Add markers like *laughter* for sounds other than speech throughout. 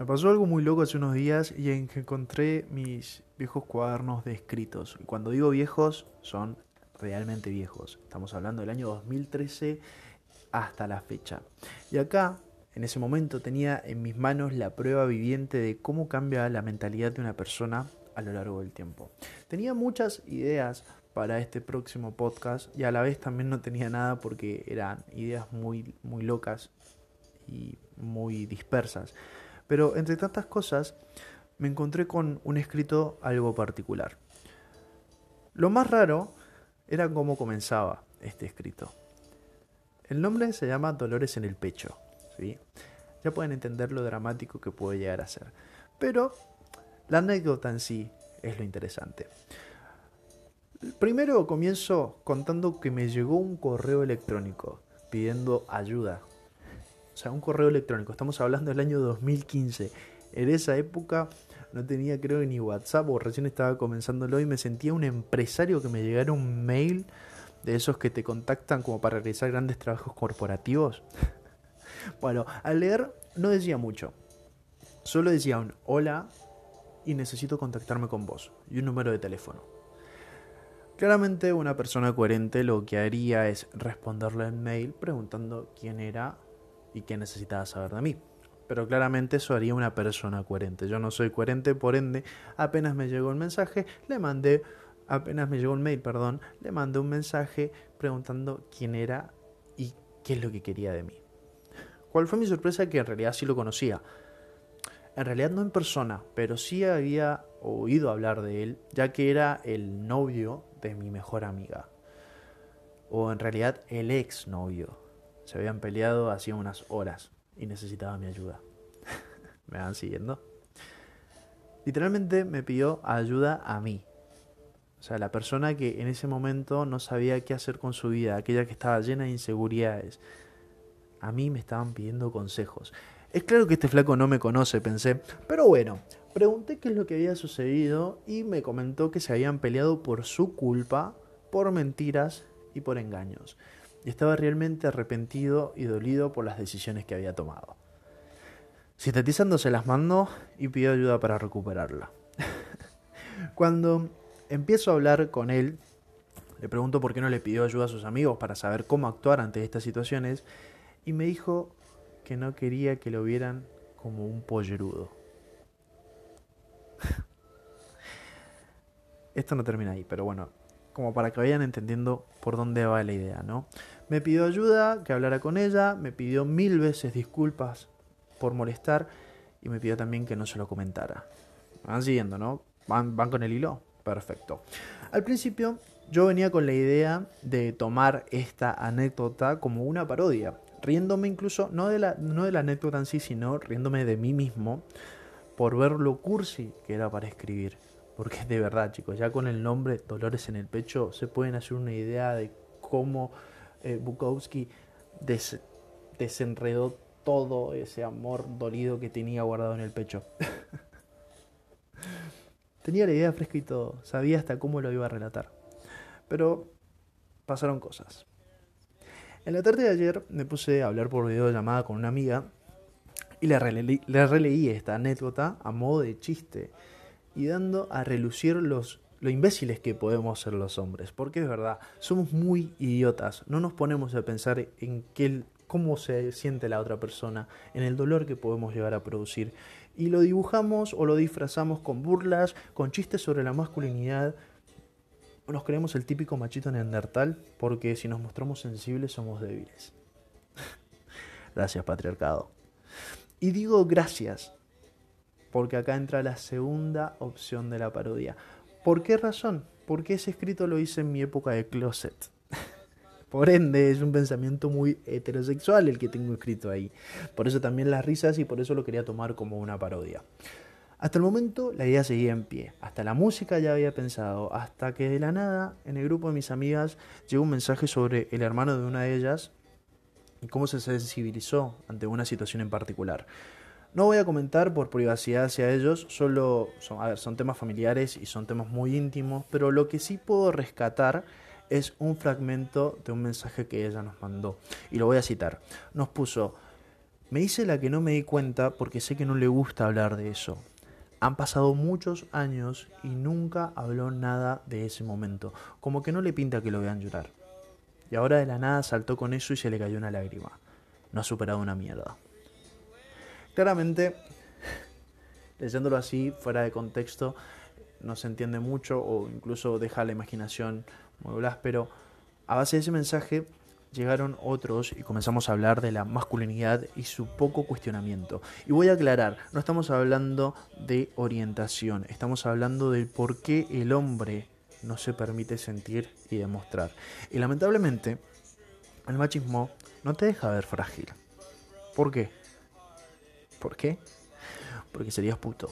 Me pasó algo muy loco hace unos días y en que encontré mis viejos cuadernos de escritos. Y cuando digo viejos, son realmente viejos. Estamos hablando del año 2013 hasta la fecha. Y acá, en ese momento, tenía en mis manos la prueba viviente de cómo cambia la mentalidad de una persona a lo largo del tiempo. Tenía muchas ideas para este próximo podcast y a la vez también no tenía nada porque eran ideas muy, muy locas y muy dispersas. Pero entre tantas cosas me encontré con un escrito algo particular. Lo más raro era cómo comenzaba este escrito. El nombre se llama Dolores en el Pecho. ¿sí? Ya pueden entender lo dramático que puede llegar a ser. Pero la anécdota en sí es lo interesante. Primero comienzo contando que me llegó un correo electrónico pidiendo ayuda. Sea, un correo electrónico. Estamos hablando del año 2015. En esa época no tenía creo ni WhatsApp o recién estaba comenzándolo y me sentía un empresario que me llegara un mail de esos que te contactan como para realizar grandes trabajos corporativos. *laughs* bueno, al leer no decía mucho. Solo decía un hola y necesito contactarme con vos y un número de teléfono. Claramente una persona coherente lo que haría es responderle el mail preguntando quién era y qué necesitaba saber de mí. Pero claramente eso haría una persona coherente. Yo no soy coherente, por ende, apenas me llegó el mensaje, le mandé apenas me llegó un mail, perdón, le mandé un mensaje preguntando quién era y qué es lo que quería de mí. ¿Cuál fue mi sorpresa? Que en realidad sí lo conocía. En realidad no en persona, pero sí había oído hablar de él, ya que era el novio de mi mejor amiga. O en realidad el ex novio. Se habían peleado hacía unas horas y necesitaba mi ayuda. *laughs* ¿Me van siguiendo? Literalmente me pidió ayuda a mí, o sea, la persona que en ese momento no sabía qué hacer con su vida, aquella que estaba llena de inseguridades. A mí me estaban pidiendo consejos. Es claro que este flaco no me conoce, pensé, pero bueno, pregunté qué es lo que había sucedido y me comentó que se habían peleado por su culpa, por mentiras y por engaños. Y estaba realmente arrepentido y dolido por las decisiones que había tomado. Sintetizando se las mandó y pidió ayuda para recuperarla. *laughs* Cuando empiezo a hablar con él, le pregunto por qué no le pidió ayuda a sus amigos para saber cómo actuar ante estas situaciones y me dijo que no quería que lo vieran como un pollerudo. *laughs* Esto no termina ahí, pero bueno, como para que vayan entendiendo por dónde va la idea, ¿no? Me pidió ayuda, que hablara con ella, me pidió mil veces disculpas por molestar y me pidió también que no se lo comentara. Van siguiendo, ¿no? Van, van con el hilo. Perfecto. Al principio yo venía con la idea de tomar esta anécdota como una parodia, riéndome incluso no de la, no de la anécdota en sí, sino riéndome de mí mismo por ver lo cursi que era para escribir. Porque de verdad, chicos, ya con el nombre Dolores en el pecho se pueden hacer una idea de cómo eh, Bukowski desenredó todo ese amor dolido que tenía guardado en el pecho. *laughs* Tenía la idea fresca y todo, sabía hasta cómo lo iba a relatar. Pero pasaron cosas. En la tarde de ayer me puse a hablar por videollamada con una amiga y le releí, le releí esta anécdota a modo de chiste y dando a relucir los, lo imbéciles que podemos ser los hombres. Porque es verdad, somos muy idiotas, no nos ponemos a pensar en qué, cómo se siente la otra persona, en el dolor que podemos llegar a producir y lo dibujamos o lo disfrazamos con burlas, con chistes sobre la masculinidad. Nos creemos el típico machito neandertal porque si nos mostramos sensibles somos débiles. *laughs* gracias, patriarcado. Y digo gracias porque acá entra la segunda opción de la parodia. ¿Por qué razón? Porque ese escrito lo hice en mi época de closet. *laughs* Por ende, es un pensamiento muy heterosexual el que tengo escrito ahí. Por eso también las risas y por eso lo quería tomar como una parodia. Hasta el momento la idea seguía en pie, hasta la música ya había pensado, hasta que de la nada en el grupo de mis amigas llegó un mensaje sobre el hermano de una de ellas y cómo se sensibilizó ante una situación en particular. No voy a comentar por privacidad hacia ellos, solo son, temas familiares y son temas muy íntimos, pero lo que sí puedo rescatar es un fragmento de un mensaje que ella nos mandó. Y lo voy a citar. Nos puso, Me hice la que no me di cuenta porque sé que no le gusta hablar de eso. Han pasado muchos años y nunca habló nada de ese momento, como que no le pinta que lo vean llorar. Y ahora de la nada saltó con eso y se le cayó una lágrima. No ha superado una mierda. Claramente, leyéndolo así, fuera de contexto, no se entiende mucho o incluso deja la imaginación muy pero A base de ese mensaje llegaron otros y comenzamos a hablar de la masculinidad y su poco cuestionamiento. Y voy a aclarar, no estamos hablando de orientación, estamos hablando del por qué el hombre no se permite sentir y demostrar. Y lamentablemente, el machismo no te deja ver frágil. ¿Por qué? ¿Por qué? Porque serías puto.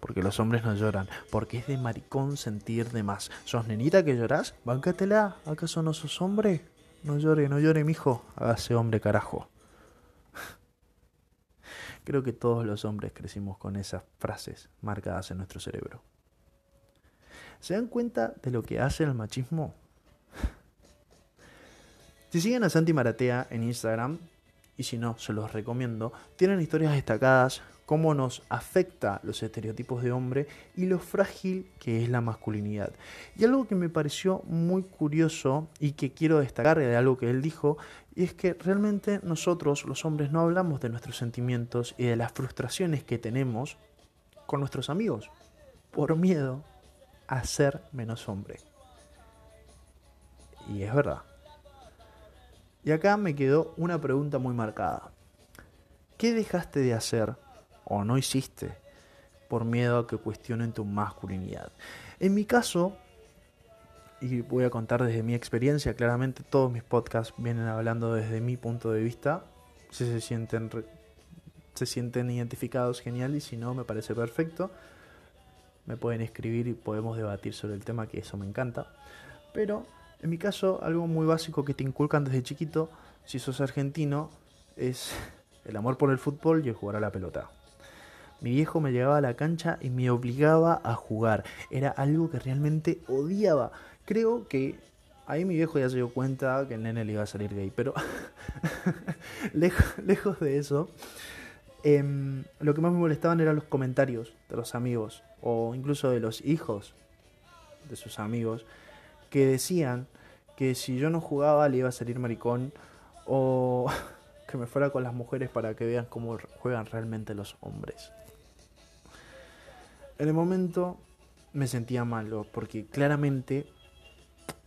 Porque los hombres no lloran. Porque es de maricón sentir de más. ¿Sos nenita que llorás? Báncatela. ¿Acaso no sos hombre? No llore, no llore, mijo. Hágase hombre, carajo. *laughs* Creo que todos los hombres crecimos con esas frases marcadas en nuestro cerebro. ¿Se dan cuenta de lo que hace el machismo? *laughs* Si siguen a Santi Maratea en Instagram, y si no, se los recomiendo, tienen historias destacadas, cómo nos afecta los estereotipos de hombre y lo frágil que es la masculinidad. Y algo que me pareció muy curioso y que quiero destacar de algo que él dijo, y es que realmente nosotros los hombres no hablamos de nuestros sentimientos y de las frustraciones que tenemos con nuestros amigos, por miedo a ser menos hombre. Y es verdad. Y acá me quedó una pregunta muy marcada. ¿Qué dejaste de hacer o no hiciste por miedo a que cuestionen tu masculinidad. En mi caso, y voy a contar desde mi experiencia, claramente todos mis podcasts vienen hablando desde mi punto de vista. Si se sienten, se sienten identificados, genial, y si no, me parece perfecto. Me pueden escribir y podemos debatir sobre el tema, que eso me encanta. Pero en mi caso, algo muy básico que te inculcan desde chiquito, si sos argentino, es *laughs* el amor por el fútbol y el jugar a la pelota. Mi viejo me llevaba a la cancha y me obligaba a jugar. Era algo que realmente odiaba. Creo que ahí mi viejo ya se dio cuenta que el nene le iba a salir gay. Pero *laughs* lejos, de eso, em, lo que más me molestaban eran los comentarios de los amigos o incluso de los hijos de sus amigos que decían que si yo no jugaba le iba a salir maricón o *laughs* que me fuera con las mujeres para que vean cómo juegan realmente los hombres. En el momento me sentía malo porque claramente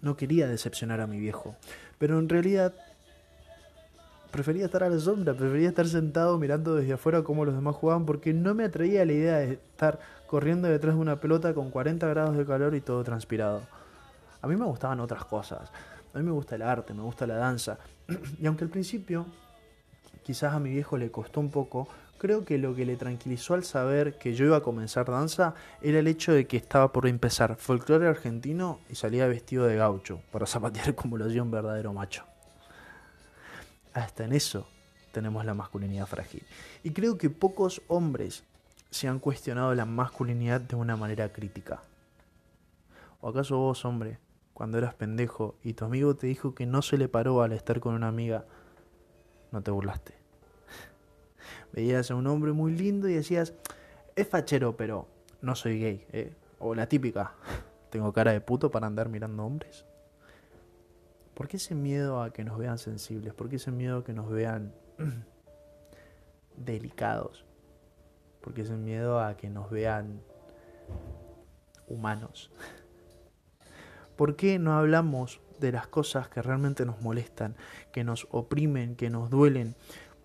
no quería decepcionar a mi viejo. Pero en realidad prefería estar a la sombra, prefería estar sentado mirando desde afuera cómo los demás jugaban porque no me atraía la idea de estar corriendo detrás de una pelota con 40 grados de calor y todo transpirado. A mí me gustaban otras cosas. A mí me gusta el arte, me gusta la danza. *clears throat* Y aunque al principio quizás a mi viejo le costó un poco, Creo que lo que le tranquilizó al saber que yo iba a comenzar danza era el hecho de que estaba por empezar folclore argentino y salía vestido de gaucho para *laughs* zapatear como lo hacía un verdadero macho. Hasta en eso tenemos la masculinidad frágil. Y creo que pocos hombres se han cuestionado la masculinidad de una manera crítica. ¿O acaso vos, hombre, cuando eras pendejo y tu amigo te dijo que no se le paró al estar con una amiga, no te burlaste? *laughs* veías a un hombre muy lindo y decías, es fachero, pero no soy gay. ¿eh? O la típica, *laughs* tengo cara de puto para andar mirando hombres. ¿Por qué ese miedo a que nos vean sensibles? ¿Por qué ese miedo a que nos vean *clears throat* delicados? ¿Por qué ese miedo a que nos vean humanos? *laughs* ¿Por qué no hablamos de las cosas que realmente nos molestan, que nos oprimen, que nos duelen?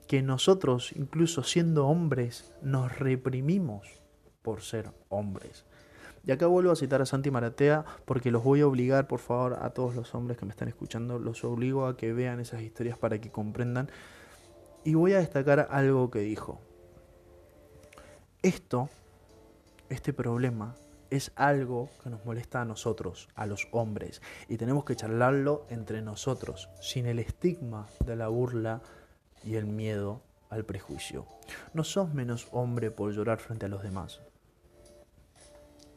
que nosotros, incluso siendo hombres, nos reprimimos por ser hombres. Y acá vuelvo a citar a Santi Maratea porque los voy a obligar, por favor, a todos los hombres que me están escuchando, los obligo a que vean esas historias para que comprendan. Y voy a destacar algo que dijo. Esto, este problema, es algo que nos molesta a nosotros, a los hombres, y tenemos que charlarlo entre nosotros, sin el estigma de la burla y el miedo al prejuicio. No sos menos hombre por llorar frente a los demás.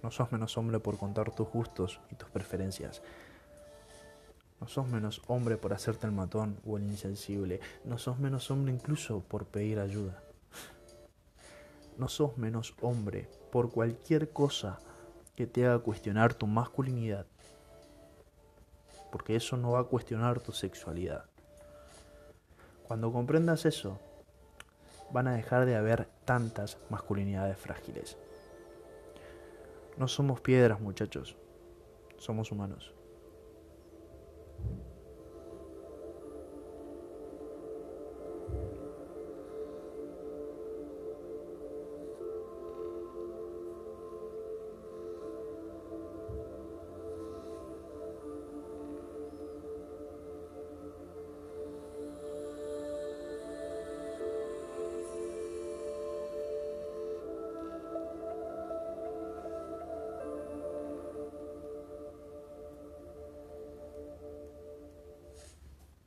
No sos menos hombre por contar tus gustos y tus preferencias. No sos menos hombre por hacerte el matón o el insensible. No sos menos hombre incluso por pedir ayuda. No sos menos hombre por cualquier cosa que te haga cuestionar tu masculinidad. Porque eso no va a cuestionar tu sexualidad. Cuando comprendas eso, van a dejar de haber tantas masculinidades frágiles. No somos piedras, muchachos. Somos humanos.